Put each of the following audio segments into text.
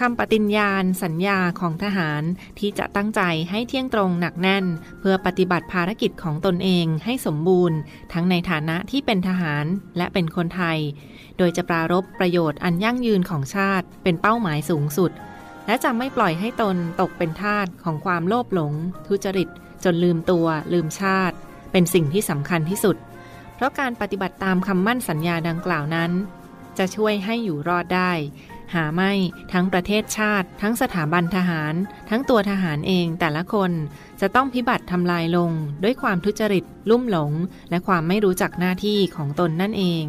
คำปฏิญญาณสัญญาของทหารที่จะตั้งใจให้เที่ยงตรงหนักแน่น เพื่อปฏิบัติภารกิจของตนเองให้สมบูรณ์ ทั้งในฐานะที่เป็นทหารและเป็นคนไทย โดยจะปรารบประโยชน์อันยั่งยืนของชาติ เป็นเป้าหมายสูงสุด และจะไม่ปล่อยให้ตนตกเป็นทาสของความโลภหลง ทุจริต จนลืมตัว ลืมชาติ เป็นสิ่งที่สำคัญที่สุด เพราะการปฏิบัติตามคำมั่นสัญญาดังกล่าวนั้น จะช่วยให้อยู่รอดได้ หาไม่ทั้งประเทศชาติ ทั้งสถาบันทหาร ทั้งตัวทหารเองแต่ละคน จะต้องพิบัติทำลายลง ด้วยความทุจริต ลุ่มหลง และความไม่รู้จักหน้าที่ของตนนั่นเอง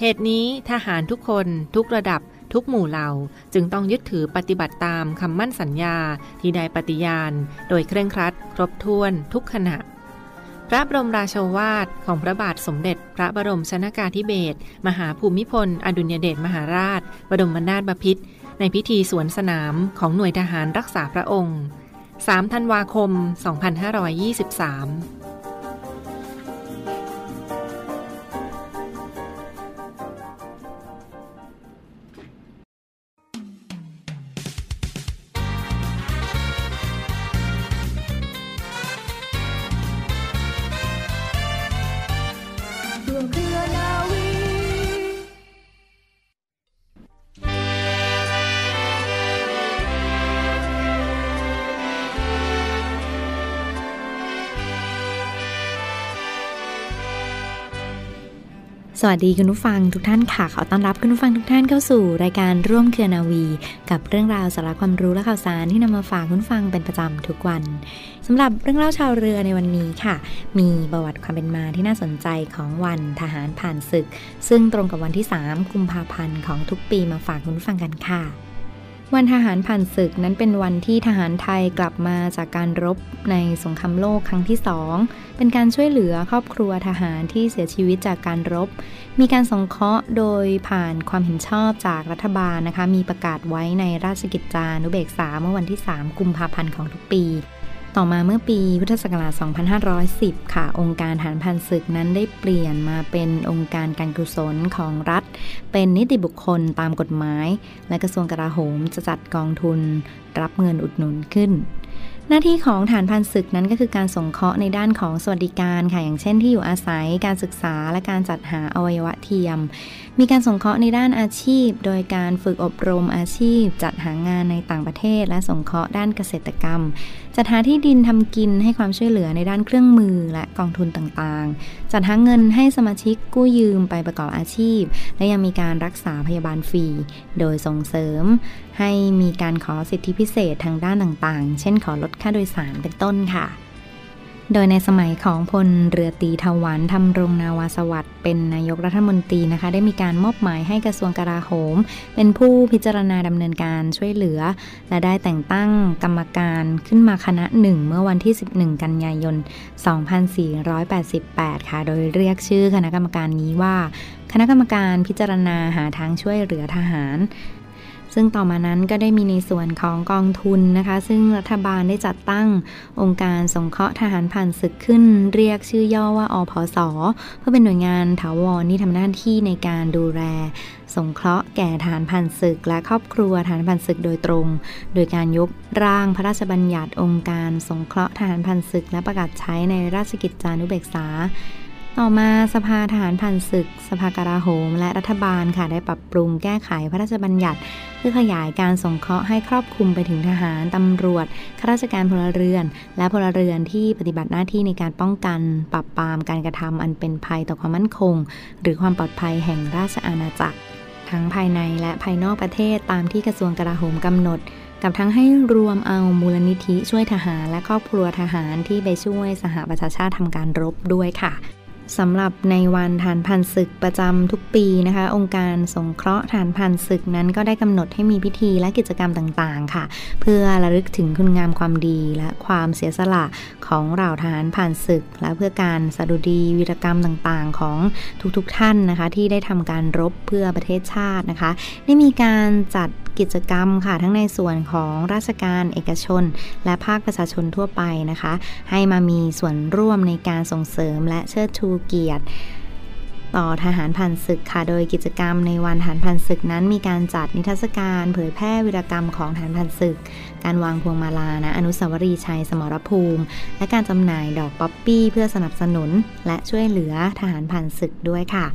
เหตุนี้ทหารทุกคนทุกระดับทุกหมู่เหล่าจึงต้องยึดถือปฏิบัติตามคำมั่นสัญญาที่ได้ปฏิญาณ โดยเคร่งครัด ครบถ้วนทุกขณะ ระบรมราโชวาทของพระบาทสมเด็จ พระบรมชนากาธิเบศรมหาภูมิพล อดุลยเดชมหาราช บรมนาถบพิตรในพิธีสวนสนามของหน่วยทหารรักษาพระองค์ 3 ธันวาคม 2523 สวัสดีคุณผู้ฟังทุกท่านค่ะ ขอต้อนรับคุณผู้ฟังทุกท่านเข้าสู่รายการร่วมเครือนาวี กับเรื่องราวสาระความรู้และข่าวสารที่นำมาฝากคุณฟังเป็นประจำทุกวันสำหรับเรื่องเล่าชาวเรือในวันนี้ค่ะ มีประวัติความเป็นมาที่น่าสนใจของวันทหารผ่านศึก ซึ่งตรงกับวันที่ 3 กุมภาพันธ์ของทุกปีมาฝากคุณผู้ฟังกันค่ะ วันทหารผ่านศึกนั้นเป็นวันที่ทหารไทยกลับมาจากการรบในสงครามโลกครั้งที่สองเป็นการช่วยเหลือครอบครัวทหารที่เสียชีวิตจากการรบ มีการสงเคราะห์โดยผ่านความเห็นชอบจากรัฐบาลนะคะ มีประกาศไว้ในราชกิจจานุเบกษาเมื่อวันที่ 3 กุมภาพันธ์ของทุกปี ต่อมาเมื่อปีพุทธศักราช 2510 ค่ะ องค์การฐานพันศึกนั้นได้เปลี่ยนมาเป็นองค์การการกุศลของรัฐ เป็นนิติบุคคลตามกฎหมาย และกระทรวงกลาโหมจะจัดกองทุนรับเงินอุดหนุนขึ้น หน้าที่ของฐานพันศึกนั้นก็คือการสงเคราะห์ในด้านของสวัสดิการค่ะ อย่างเช่นที่อยู่อาศัยการศึกษาและการจัดหาอวัยวะเทียม มีการสงเคราะห์ในด้านอาชีพ โดยการฝึกอบรมอาชีพ จัดหางานในต่างประเทศ และสงเคราะห์ด้านเกษตรกรรม จัดหาที่ดินทำกินให้ความช่วยเหลือในด้านเครื่องมือและกองทุนต่างๆ จัดหาเงินให้สมาชิกกู้ยืมไปประกอบอาชีพ และยังมีการรักษาพยาบาลฟรี โดยส่งเสริมให้มีการขอสิทธิพิเศษทางด้านต่างๆ เช่นขอลดค่าโดยสารเป็นต้นค่ะ โดยในสมัยของพลเรือตีทวันทำรงนาวาสวัสดิ์เป็นนายกรัฐมนตรีนะคะ ได้มีการมอบหมายให้กระทรวงกลาโหม เป็นผู้พิจารณาดำเนินการช่วยเหลือ และได้แต่งตั้งกรรมการขึ้นมาคณะหนึ่งเมื่อวันที่ 11 กันยายน 2488 ค่ะ โดยเรียกชื่อคณะกรรมการนี้ว่าคณะกรรมการพิจารณาหาทางช่วยเหลือทหาร ซึ่งต่อมานั้นก็ได้มีในส่วนของกองทุนนะคะ ซึ่งรัฐบาลได้จัดตั้งองค์การสงเคราะห์ทหารผ่านศึกขึ้น เรียกชื่อย่อว่าอพสเพื่อเป็นหน่วยงานถาวรที่ทำหน้าที่ในการดูแลสงเคราะห์แก่ฐานผ่านศึก และครอบครัวฐานผ่านศึกโดยตรง โดยการยกร่างพระราชบัญญัติองค์การสงเคราะห์ทหารผ่านศึก และประกาศใช้ในราชกิจจานุเบกษา ต่อมาสภาทหารผ่านศึก สภากลาโหม และรัฐบาลค่ะได้ปรับปรุงแก้ไขพระราชบัญญัติ เพื่อขยายการสงเคราะห์ให้ครอบคลุมไปถึงทหาร ตำรวจข้าราชการพลเรือน และพลเรือนที่ปฏิบัติหน้าที่ในการป้องกัน ปราบปรามการกระทำอันเป็นภัยต่อความมั่นคง หรือความปลอดภัยแห่งราชอาณาจักร ทั้งภายในและภายนอกประเทศตามที่กระทรวงกลาโหมกำหนดกับทั้งให้รวมเอามูลนิธิช่วยทหาร และครอบครัวทหารที่ไปช่วยสหประชาชาติทำการรบด้วยค่ะ สำหรับในวันฐานพันศึกประจำทุกปีนะคะ องค์การสงเคราะห์ฐานพันศึกนั้นก็ได้กำหนดให้มีพิธีและกิจกรรมต่างๆ ค่ะ เพื่อระลึกถึงคุณงามความดีและความเสียสละของเหล่าทหารผ่านศึก และเพื่อการสดุดีวีรกรรมต่างๆ ของทุกๆท่านนะคะ ที่ได้ทำการรบเพื่อประเทศชาตินะคะ ได้มีการจัดกิจกรรมค่ะทั้งในส่วนของราชการเอกชน และภาคประชาชนทั่วไปนะคะ ให้มามีส่วนร่วมในการส่งเสริมและเชิดชูเกียรติต่อทหารผ่านศึกค่ะ โดยกิจกรรมในวันทหารผ่านศึกนั้นมีการจัดนิทรรศการ เผยแพร่วีรกรรมของทหารผ่านศึก การวางพวงมาลา ณ อนุสาวรีย์ชัยสมรภูมิ และการจำหน่ายดอกป๊อปปี้เพื่อสนับสนุน และช่วยเหลือทหารผ่านศึกด้วยค่ะ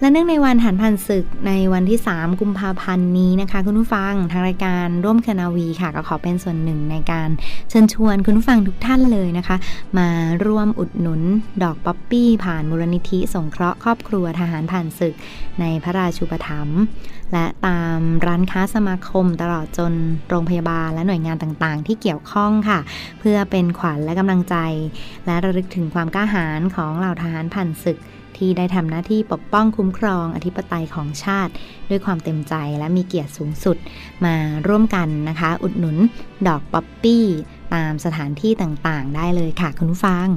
และเนื่องในวันทหารผ่านศึกในวันที่ 3 กุมภาพันธ์นี้นะคะ คุณผู้ฟังทางรายการร่วมเครือนาวีค่ะ ก็ขอเป็นส่วนหนึ่งในการเชิญชวนคุณผู้ฟังทุกท่านเลยนะคะ มาร่วมอุดหนุนดอกป๊อปปี้ ผ่านมูลนิธิสงเคราะห์ครอบครัวทหารผ่านศึกในพระราชูปถัมภ์และตามร้านค้าสมาคมตลอดจนโรงพยาบาลและหน่วยงานต่างๆ ที่เกี่ยวข้องค่ะ เพื่อเป็นขวัญและกำลังใจ และระลึกถึงความกล้าหาญของเหล่าทหารผ่านศึก ที่ได้ทำหน้าที่ปกป้องคุ้มครองอธิปไตยของชาติ ด้วยความเต็มใจและมีเกียรติสูงสุดมาร่วมกันนะคะ อุดหนุนดอกป๊อปปี้ตามสถานที่ต่างๆ ได้เลยค่ะคุณผู้ฟัง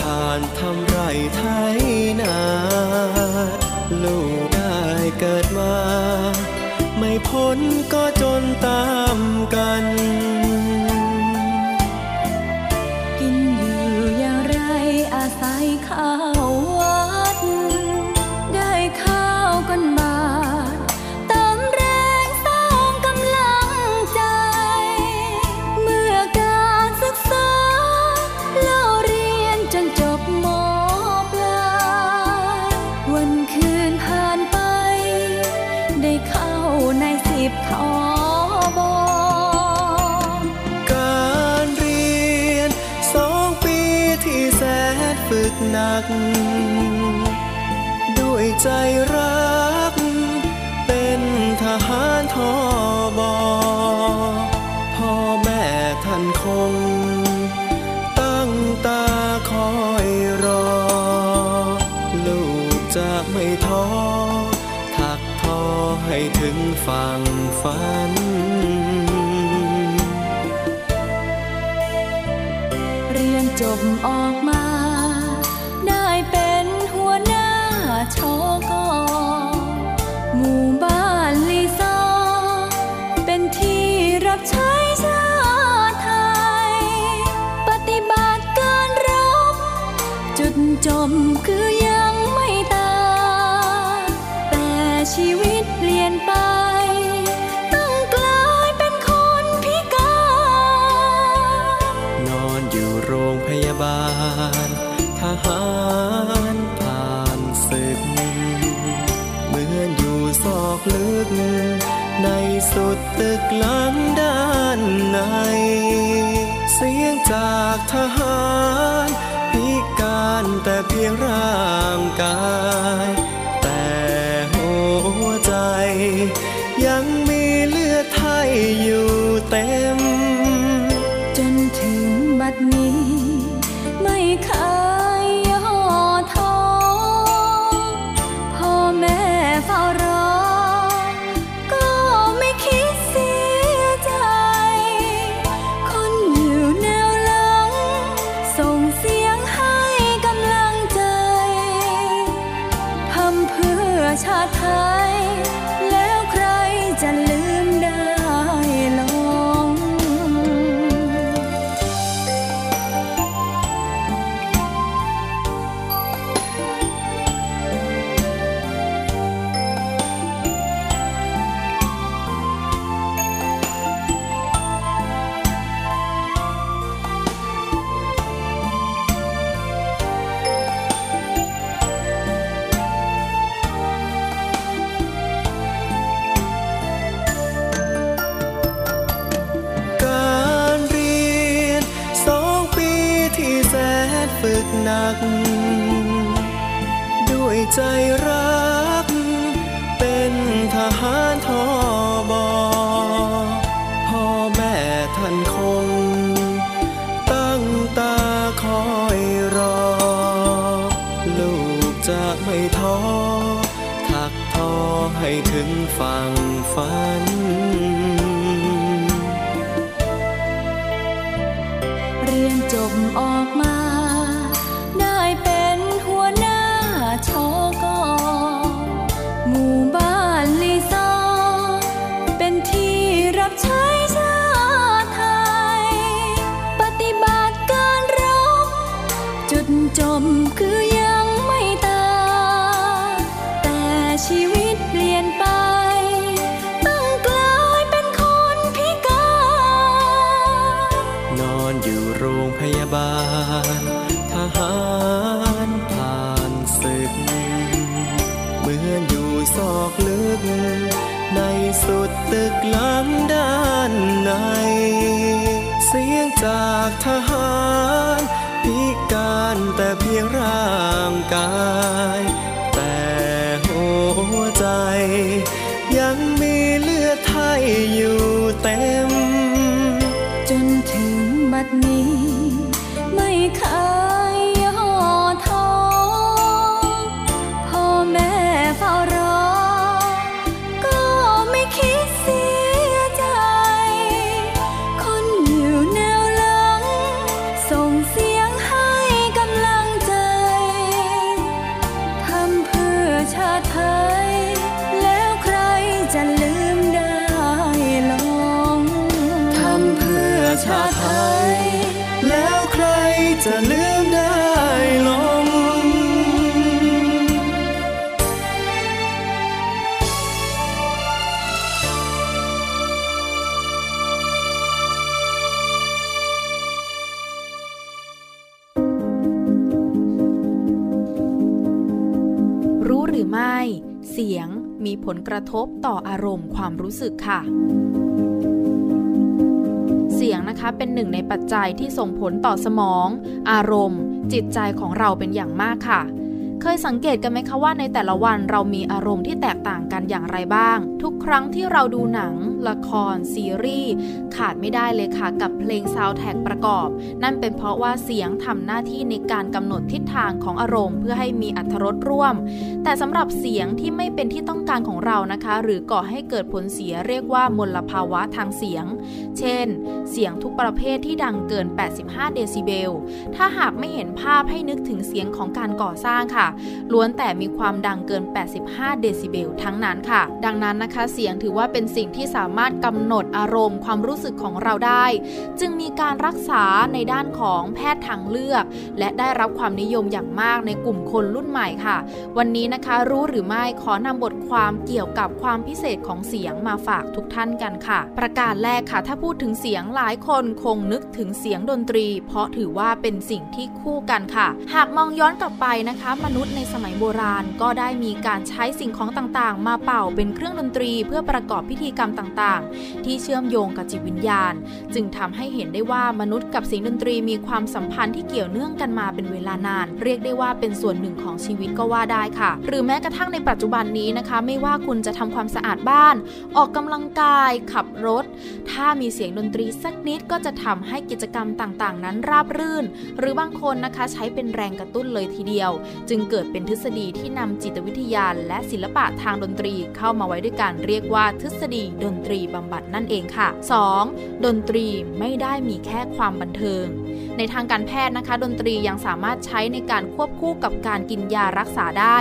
ทานทำไรไทยนาลูกได้เกิดมา ไม่พ้นก็จนตามกัน กินอยู่อย่างไรอาศัยข้าว ด้วยใจรัก เป็นทหารทอบอพ่อแม่ท่านคง ตั้งตาคอยรอ ลูกจะไม่ท้อถักทอให้ถึงฝั่งฝันเรียนจบออก นถึงบัดนี้ ไม่เคย รือไม่ เสียงมีผลกระทบต่ออารมณ์ความรู้สึกค่ะ เสียงนะคะเป็นหนึ่งในปัจจัยที่ส่งผลต่อสมอง อารมณ์ จิตใจของเราเป็นอย่างมากค่ะ เคยสังเกตกันไหมคะว่าในแต่ละวันเรามีอารมณ์ที่แตกต่างกันอย่างไรบ้าง ทุกครั้งที่เราดูหนัง ละคร ซีรีส์ ขาดไม่ได้เลยค่ะกับเพลงซาวแท็กประกอบ นั่นเป็นเพราะว่าเสียงทำหน้าที่ในการกำหนดทิศทางของอารมณ์ เพื่อให้มีอัธรสร่วม แต่สำหรับเสียงที่ไม่เป็นที่ต้องการของเรานะคะ หรือก่อให้เกิดผลเสียเรียกว่ามลภาวะทางเสียง เช่น เสียงทุกประเภทที่ดังเกิน 85 เดซิเบล ถ้าหากไม่เห็นภาพให้นึกถึงเสียงของการก่อสร้างค่ะล้วนแต่มีความดังเกิน 85 เดซิเบลทั้งนั้นค่ะ ดังนั้นนะคะเสียงถือว่าเป็นสิ่งที่สามารถกำหนดอารมณ์ความรู้สึกของเราได้ จึงมีการรักษาในด้านของแพทย์ทางเลือก และได้รับความนิยมอย่างมากในกลุ่มคนรุ่นใหม่ค่ะ วันนี้นะคะรู้หรือไม่ขอนำบทความเกี่ยวกับความพิเศษของเสียงมาฝากทุกท่านกันค่ะ ประการแรกค่ะ ถ้าพูดถึงเสียงหลายคนคงนึกถึงเสียงดนตรี เพราะถือว่าเป็นสิ่งที่คู่กันค่ะ หากมองย้อนกลับไปนะคะ มนุษย์ในสมัยโบราณก็ได้มีการใช้สิ่งของต่างๆ มาเป่าเป็นเครื่องดนตรีเพื่อประกอบพิธีกรรมต่างๆ ที่เชื่อมโยงกับจิตวิญญาณ จึงทำให้เห็นได้ว่ามนุษย์กับเสียงดนตรีมีความสัมพันธ์ที่เกี่ยวเนื่องกันมาเป็นเวลานาน เรียกได้ว่าเป็นส่วนหนึ่งของชีวิตก็ว่าได้ค่ะ หรือแม้กระทั่งในปัจจุบันนี้นะคะ ไม่ว่าคุณจะทำความสะอาดบ้าน ออกกำลังกาย ขับรถ ถ้ามีเสียงดนตรีสักนิดก็จะทำให้กิจกรรมต่างๆ นั้นราบรื่น หรือบางคนนะคะใช้เป็นแรงกระตุ้นเลยทีเดียว จึงเกิดเป็นทฤษฎีที่นำจิตวิทยาและศิลปะทางดนตรีเข้ามาไว้ด้วยการเรียกว่าทฤษฎีดนตรีบำบัดนั่นเองค่ะ 2. ดนตรีไม่ได้มีแค่ความบันเทิง ในทางการแพทย์นะคะ ดนตรียังสามารถใช้ในการควบคู่กับการกินยารักษาได้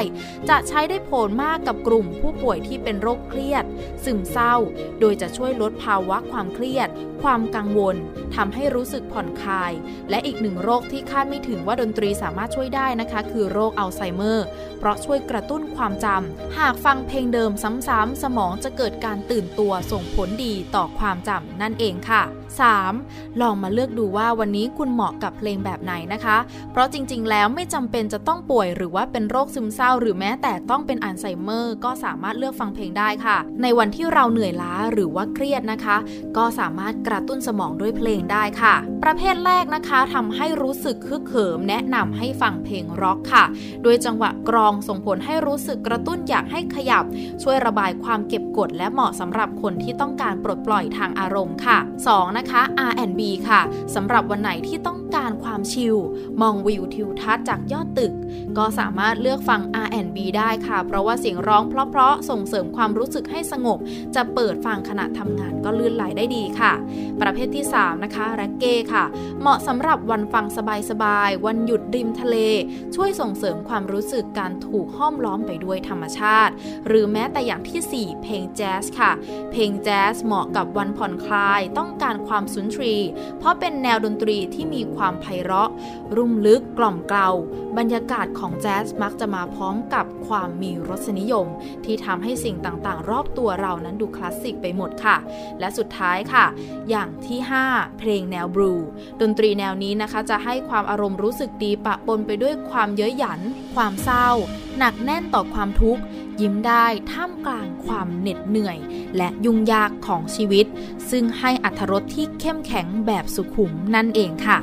จะใช้ได้ผลมากกับกลุ่มผู้ป่วยที่เป็นโรคเครียด ซึมเศร้า โดยจะช่วยลดภาวะความเครียด ความกังวลทำให้รู้สึกผ่อนคลาย และอีกหนึ่งโรคที่คาดไม่ถึงว่าดนตรีสามารถช่วยได้นะคะ คือโรคอัลไซเมอร์ เพราะช่วยกระตุ้นความจำ หากฟังเพลงเดิมซ้ำๆสมองจะเกิดการตื่นตัวส่งผลดีต่อความจำนั่นเองค่ะ 3. ลองมาเลือกดูว่าวันนี้คุณเหมาะกับเพลงแบบไหนนะคะ เพราะจริงๆ แล้วไม่จำเป็นจะต้องป่วยหรือว่าเป็นโรคซึมเศร้า หรือแม้แต่ต้องเป็นอัลไซเมอร์ ก็สามารถเลือกฟังเพลงได้ค่ะ ในวันที่เราเหนื่อยล้าหรือว่าเครียดนะคะ ก็สามารถกระตุ้นสมองด้วยเพลงได้ค่ะ ประเภทแรกนะคะทำให้รู้สึกคึกเขิม แนะนำให้ฟังเพลงร็อกค่ะ โดยจังหวะกรองส่งผลให้รู้สึกกระตุ้นอยากให้ขยับ ช่วยระบายความเก็บกด และเหมาะสำหรับคนที่ต้องการปลดปล่อยทางอารมณ์ค่ะ 2. นะคะ R&B ค่ะสำหรับวันไหนที่ต้อง การความชิล มองวิวทิวทัศน์จากยอดตึก ก็สามารถเลือกฟัง R&B ได้ค่ะ เพราะว่าเสียงร้องเพราะๆส่งเสริมความรู้สึกให้สงบ จะเปิดฟังขณะทำงานก็ลื่นไหลได้ดีค่ะ ประเภทที่ 3 นะคะแร็กเก้ค่ะ เหมาะสำหรับวันฟังสบายๆ วันหยุดริมทะเล ช่วยส่งเสริมความรู้สึกการถูกห้อมล้อมไปด้วยธรรมชาติ หรือแม้แต่อย่างที่ 4 เพลงแจ๊สค่ะ เพลงแจ๊สเหมาะกับวันผ่อนคลาย ต้องการความสุนทรี เพราะเป็นแนวดนตรีที่มีความไพเราะ รุ่มลึกกล่อมเกลาบรรยากาศของแจ๊สมักจะมาพร้อมกับความมีรสนิยม ที่ทำให้สิ่งต่างๆ รอบตัวเรานั้นดูคลาสสิกไปหมดค่ะ และสุดท้ายค่ะ อย่างที่ 5 เพลงแนวบลูดนตรีแนวนี้นะคะ จะให้ความอารมณ์รู้สึกดีปะปนไปด้วยความเย้ยหยัน ความเศร้า หนักแน่นต่อความทุกข์ยิ้มได้ท่ามกลางความเหน็ดเหนื่อย และยุ่งยากของชีวิต ซึ่งให้อัธรสที่เข้มแข็งแบบสุขุมนั่นเองค่ะ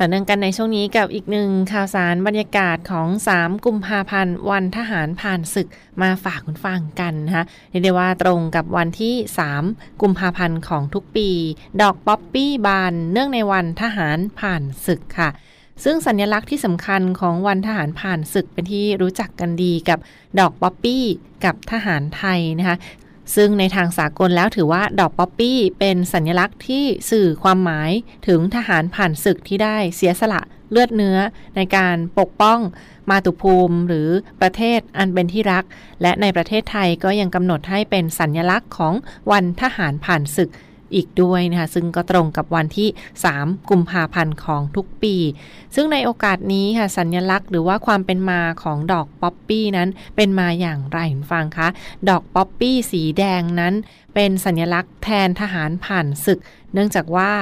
ต่อเนื่องกันในช่วงนี้กับอีกหนึ่งข่าวสารบรรยากาศของ 3 กุมภาพันธ์วันทหารผ่านศึกมาฝากคุณฟังกันนะคะเรียกได้ว่าตรงกับวันที่ 3 กุมภาพันธ์ของทุกปี ดอกป๊อปปี้บาน เนื่องในวันทหารผ่านศึกค่ะ ซึ่งสัญลักษณ์ที่สำคัญของวันทหารผ่านศึกเป็นที่รู้จักกันดีกับดอกป๊อปปี้กับทหารไทยนะคะ ซึ่งในทางสากลแล้วถือว่าดอกป๊อปปี้เป็นสัญลักษณ์ที่สื่อความหมายถึงทหารผ่านศึกที่ได้เสียสละเลือดเนื้อในการปกป้องมาตุภูมิ หรือประเทศอันเป็นที่รัก และในประเทศไทยก็ยังกำหนดให้เป็นสัญลักษณ์ของวันทหารผ่านศึก อีกด้วยนะคะซึ่งก็ตรงกับวันที่ 3 กุมภาพันธ์ของทุกปี ซึ่งในโอกาสนี้ค่ะสัญลักษณ์หรือว่าความเป็นมาของดอกป๊อปปี้นั้นเป็นมาอย่างไรฟังคะ ดอกป๊อปปี้สีแดงนั้นเป็นสัญลักษณ์แทนทหารผ่านศึก เนื่องจากว่า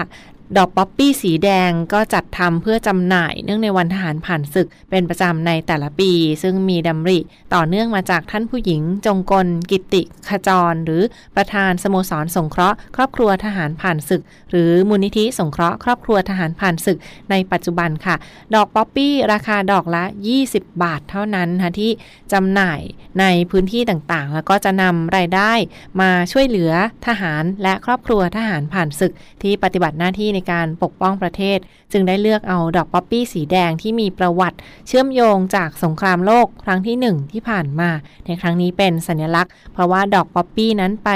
ดอกป๊อปปี้สีแดงก็จัดทำเพื่อจำหน่าย เนื่องในวันทหารผ่านศึกเป็นประจำในแต่ละปี ซึ่งมีดำริ ต่อเนื่องมาจากท่านผู้หญิง จงกล กิตติขจร หรือประธานสโมสรสงเคราะห์ ครอบครัวทหารผ่านศึก หรือมูลนิธิสงเคราะห์ครอบครัวทหารผ่านศึก ในปัจจุบันค่ะ ดอกป๊อปปี้ราคาดอกละ 20 บาทเท่านั้นค่ะที่จำหน่ายในพื้นที่ต่างๆ แล้วก็จะนำรายได้มาช่วยเหลือทหารและครอบครัวทหารผ่านศึกที่ปฏิบัติหน้าที่ในการปกป้องประเทศ จึงได้เลือกเอาดอกป๊อปปี้สีแดงที่มีประวัติเชื่อมโยงจากสงครามโลกครั้งที่ 1 ที่ผ่านมา ในครั้งนี้เป็นสัญลักษณ์ เพราะว่าดอกป๊อปปี้นั้นไป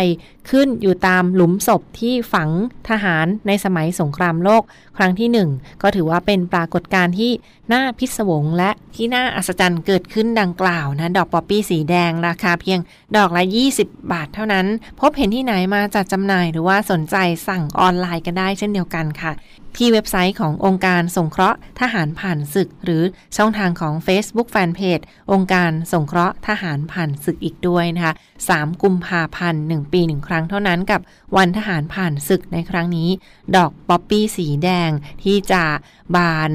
ขึ้นอยู่ตามหลุมศพที่ฝังทหารในสมัยสงครามโลก ครั้งที่ 1 ก็ถือว่าเป็นปรากฏการณ์ที่น่าพิศวงและที่น่าอัศจรรย์เกิดขึ้นดังกล่าวนะดอกป๊อปปี้สีแดงราคาเพียงดอกละ 20 บาทเท่านั้น พบเห็นที่ไหนมาจัดจำหน่ายหรือว่าสนใจสั่งออนไลน์กันได้เช่นเดียวกันค่ะที่เว็บไซต์ขององค์การสงเคราะห์ทหารผ่านศึก หรือช่องทางของ Facebook Fanpage องค์การสงเคราะห์ทหารผ่านศึกอีกด้วยนะคะ3กุมภาพันธ์1ปีหนึ่งครั้งเท่านั้นกับวันทหารผ่านศึกในครั้งนี้ ดอกป๊อปปี้สีแดงที่จะบาน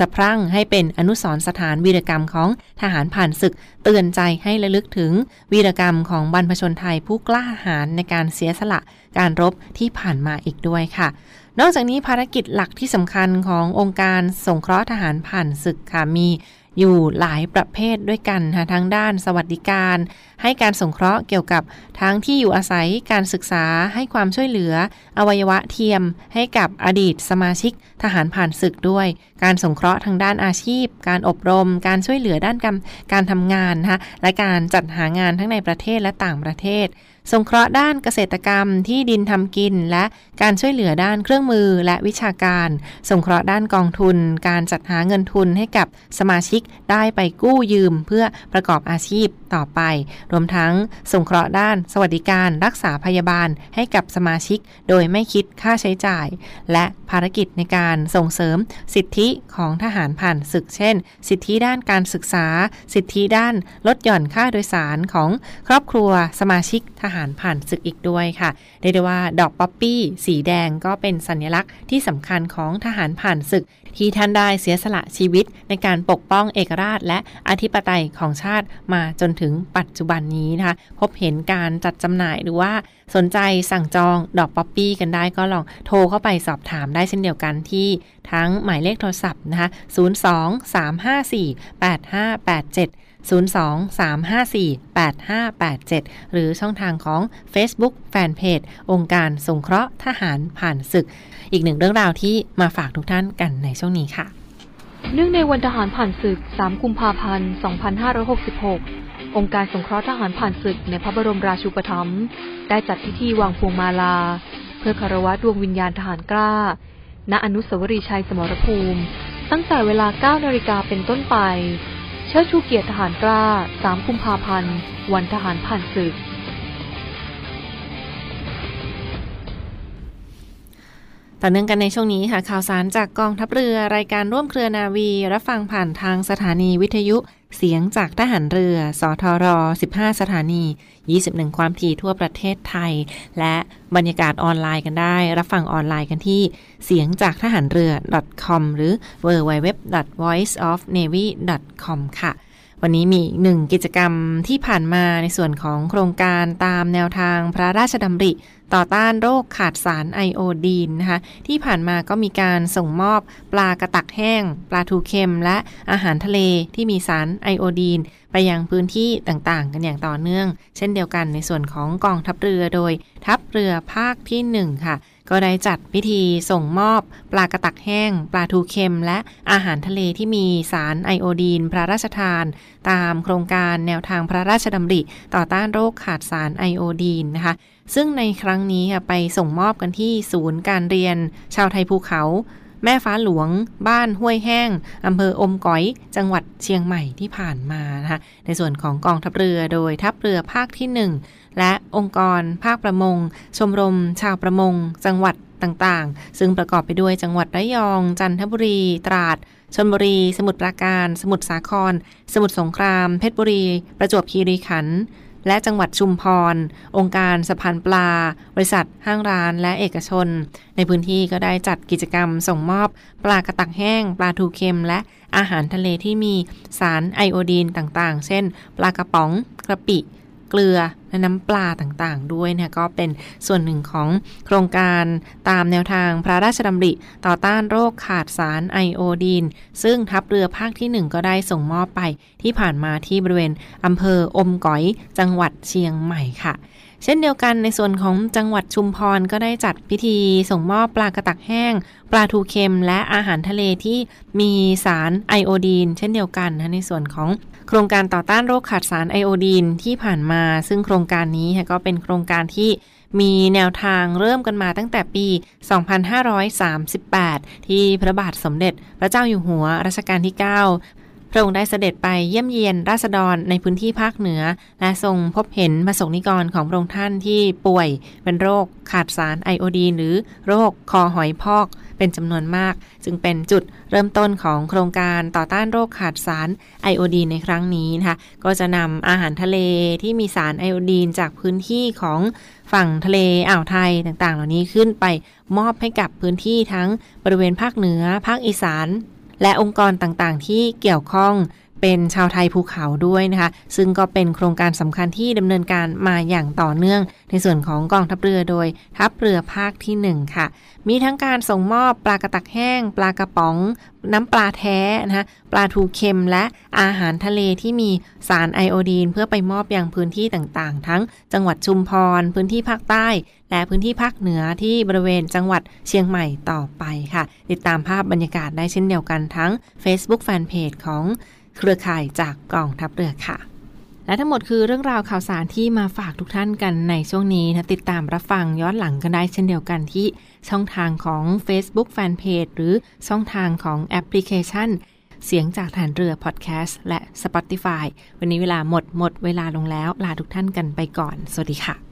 สะพรั่งให้เป็นอนุสรณ์สถานวีรกรรมของทหารผ่านศึก เตือนใจให้ระลึกถึงวีรกรรมของบรรพชนไทยผู้กล้าหาญในการเสียสละการรบที่ผ่านมาอีกด้วยค่ะ นอกจากนี้ภารกิจหลักที่สำคัญขององค์การสงเคราะห์ทหารผ่านศึกค่ะมี อยู่หลายประเภทด้วยกันค่ะทั้งด้านสวัสดิการ ให้การสงเคราะห์เกี่ยวกับทั้งที่อยู่อาศัยการศึกษาให้ความช่วยเหลือ อวัยวะเทียม ให้กับอดีตสมาชิกทหารผ่านศึกด้วย การสงเคราะห์ทางด้านอาชีพ การอบรม การช่วยเหลือด้านการการทำงานนะคะและการจัดหางานทั้งในประเทศและต่างประเทศสงเคราะห์ด้านเกษตรกรรมที่ดินทำกิน และการช่วยเหลือด้านเครื่องมือและวิชาการ สงเคราะห์ด้านกองทุน การจัดหาเงินทุนให้กับสมาชิกได้ไปกู้ยืมเพื่อประกอบอาชีพต่อไป รวมทั้งสงเคราะห์ด้าน สวัสดิการรักษาพยาบาลให้กับสมาชิก โดยไม่คิดค่าใช้จ่าย และภารกิจในการส่งเสริมสิทธิของทหารผ่านศึกเช่น สิทธิด้านการศึกษา สิทธิด้านลดหย่อนค่าโดยสารของครอบครัวสมาชิกทหารผ่านศึกอีกด้วยค่ะเรียกได้ว่าดอกป๊อปปี้สีแดงก็เป็นสัญลักษณ์ที่สำคัญของทหารผ่านศึก ที่ท่านได้เสียสละชีวิตในการปกป้องเอกราชและอธิปไตยของชาติมาจนถึงปัจจุบันนี้นะคะ พบเห็นการจัดจำหน่ายหรือว่าสนใจสั่งจองดอกป๊อปปี้กันได้ก็ลองโทรเข้าไปสอบถามได้เช่นเดียวกันที่ทั้งหมายเลขโทรศัพท์นะคะ 02-354-8587 02-354-8587 หรือช่องทางของ Facebook Fanpage องค์การสงเคราะห์ทหารผ่านศึก อีกหนึ่งเรื่องราวที่มาฝากทุกท่านกันในช่วงนี้ค่ะ เนื่องในวันทหารผ่านศึก 3 กุมภาพันธ์ 2566 องค์การสงเคราะห์ทหารผ่านศึกในพระบรมราชูปถัมภ์ได้จัดพิธีวางพวงมาลา เพื่อคารวะดวงวิญญาณทหารกล้า ณอนุสาวรีย์ชัยสมรภูมิ ตั้งแต่เวลา 9 นาฬิกาเป็นต้นไป เชิดชูเกียรติทหารกล้า 3 กุมภาพันธ์ วันทหารผ่านศึกต่อเนื่องกันในช่วงนี้ค่ะข่าวสารจากกองทัพเรือรายการร่วมเครือนาวี รับฟังผ่านทางสถานีวิทยุ เสียงจากทหารเรือ สทร 15 สถานี 21 ความถี่ทั่วประเทศไทย และบรรยากาศออนไลน์กันได้ รับฟังออนไลน์กันที่เสียงจากทหารเรือ .com หรือ www.voiceofnavy.com ค่ะ วันนี้มีหนึ่งกิจกรรมที่ผ่านมาในส่วนของโครงการตามแนวทางพระราชดำริ ต่อต้านโรคขาดสารไอโอดีนนะคะที่ผ่านมาก็มีการส่งมอบปลากระตักแห้ง ปลาทูเค็ม และอาหารทะเลที่มีสารไอโอดีน ไปยังพื้นที่ต่างๆ กันอย่างต่อเนื่อง เช่นเดียวกันในส่วนของกองทัพเรือโดยทัพเรือภาคที่ 1 ค่ะ ก็ได้จัดพิธีส่งมอบปลากระตักแห้ง ปลาทูเค็ม และอาหารทะเลที่มีสารไอโอดีน พระราชทาน ตามโครงการแนวทางพระราชดำริ ต่อต้านโรคขาดสารไอโอดีนนะคะ ซึ่งในครั้งนี้ไปส่งมอบกันที่ศูนย์การเรียน ชาวไทยภูเขา แม่ฟ้าหลวง บ้านห้วยแห้งอำเภออมก๋อย จังหวัดเชียงใหม่ที่ผ่านมานะคะในส่วนของกองทัพเรือโดยทัพเรือภาคที่ 1 และองค์กรภาคประมง ชมรม ชาวประมง จังหวัดต่างๆ ซึ่งประกอบไปด้วยจังหวัดระยอง จันทบุรี ตราดชลบุรี สมุทรปราการ สมุทรสาคร สมุทรสงคราม เพชรบุรี ประจวบคีรีขันธ์ และจังหวัดชุมพร องค์การสะพานปลา บริษัทห้างร้านและเอกชน ในพื้นที่ก็ได้จัดกิจกรรมส่งมอบปลากระตักแห้ง ปลาทูเค็ม และอาหารทะเลที่มีสารไอโอดีนต่างๆ เช่น ปลากระป๋องกระปิ เกลือและน้ำปลาต่างๆ ด้วยนะก็เป็นส่วนหนึ่งของโครงการตามแนวทางพระราชดำริ ต่อต้านโรคขาดสารไอโอดีน ซึ่งทัพเรือภาคที่ 1 ก็ได้ส่งมอบไปที่ผ่านมาที่บริเวณอำเภออมก๋อยจังหวัดเชียงใหม่ค่ะ เช่นเดียวกันในส่วนของจังหวัดชุมพรก็ได้จัดพิธีส่งมอบปลากระตักแห้ง ปลาทูเค็ม และอาหารทะเลที่มีสารไอโอดีน เช่นเดียวกันนะในส่วนของโครงการต่อต้านโรคขาดสารไอโอดีนที่ผ่านมา ซึ่งโครงการนี้ก็เป็นโครงการที่มีแนวทางเริ่มกันมาตั้งแต่ปี 2538 ที่พระบาทสมเด็จพระเจ้าอยู่หัวรัชกาลที่ 9 ระองค์ได้เสด็จไปเยี่ยมเยียนราษฎรในพื้นที่ภาคเหนือ และทรงพบเห็นประสงนิกรของพระองค์ท่านที่ป่วยเป็นโรคขาดสารไอโอดีนหรือโรคคอหอยพอกเป็นจำนวนมาก จึงเป็นจุดเริ่มต้นของโครงการต่อต้านโรคขาดสารไอโอดีนในครั้งนี้นะคะก็จะนำอาหารทะเลที่มีสารไอโอดีนจากพื้นที่ของฝั่งทะเลอ่าวไทยต่างๆ เหล่านี้ขึ้นไปมอบให้กับพื้นที่ทั้งบริเวณภาคเหนือ ภาคอีสาน และองค์กรต่างๆ ที่เกี่ยวข้อง เป็นชาวไทยภูเขาด้วยนะคะ ซึ่งก็เป็นโครงการสำคัญที่ดำเนินการมาอย่างต่อเนื่อง ในส่วนของกองทัพเรือโดยทัพเรือภาคที่ 1 ค่ะ มีทั้งการส่งมอบปลากระตักแห้ง ปลากระป๋อง น้ำปลาแท้นะคะปลาทูเค็มและอาหารทะเลที่มีสารไอโอดีน เพื่อไปมอบยังพื้นที่ต่างๆ ทั้งจังหวัดชุมพร พื้นที่ภาคใต้ และพื้นที่ภาคเหนือที่บริเวณจังหวัดเชียงใหม่ต่อไปค่ะ ติดตามภาพบรรยากาศได้เช่นเดียวกันทั้ง Facebook Fanpage ของ เครือข่ายจากกองทัพเรือค่ะ และทั้งหมดคือเรื่องราวข่าวสารที่มาฝากทุกท่านกันในช่วงนี้นะติดตามรับฟังย้อนหลังกันได้เช่นเดียวกันที่ช่องทางของ Facebook Fanpage หรือช่องทางของแอปพลิเคชันเสียงจากฐานเรือพอดแคสต์และ Spotify วันนี้เวลาหมดหมดเวลาลงแล้ว ลาทุกท่านกันไปก่อน สวัสดีค่ะ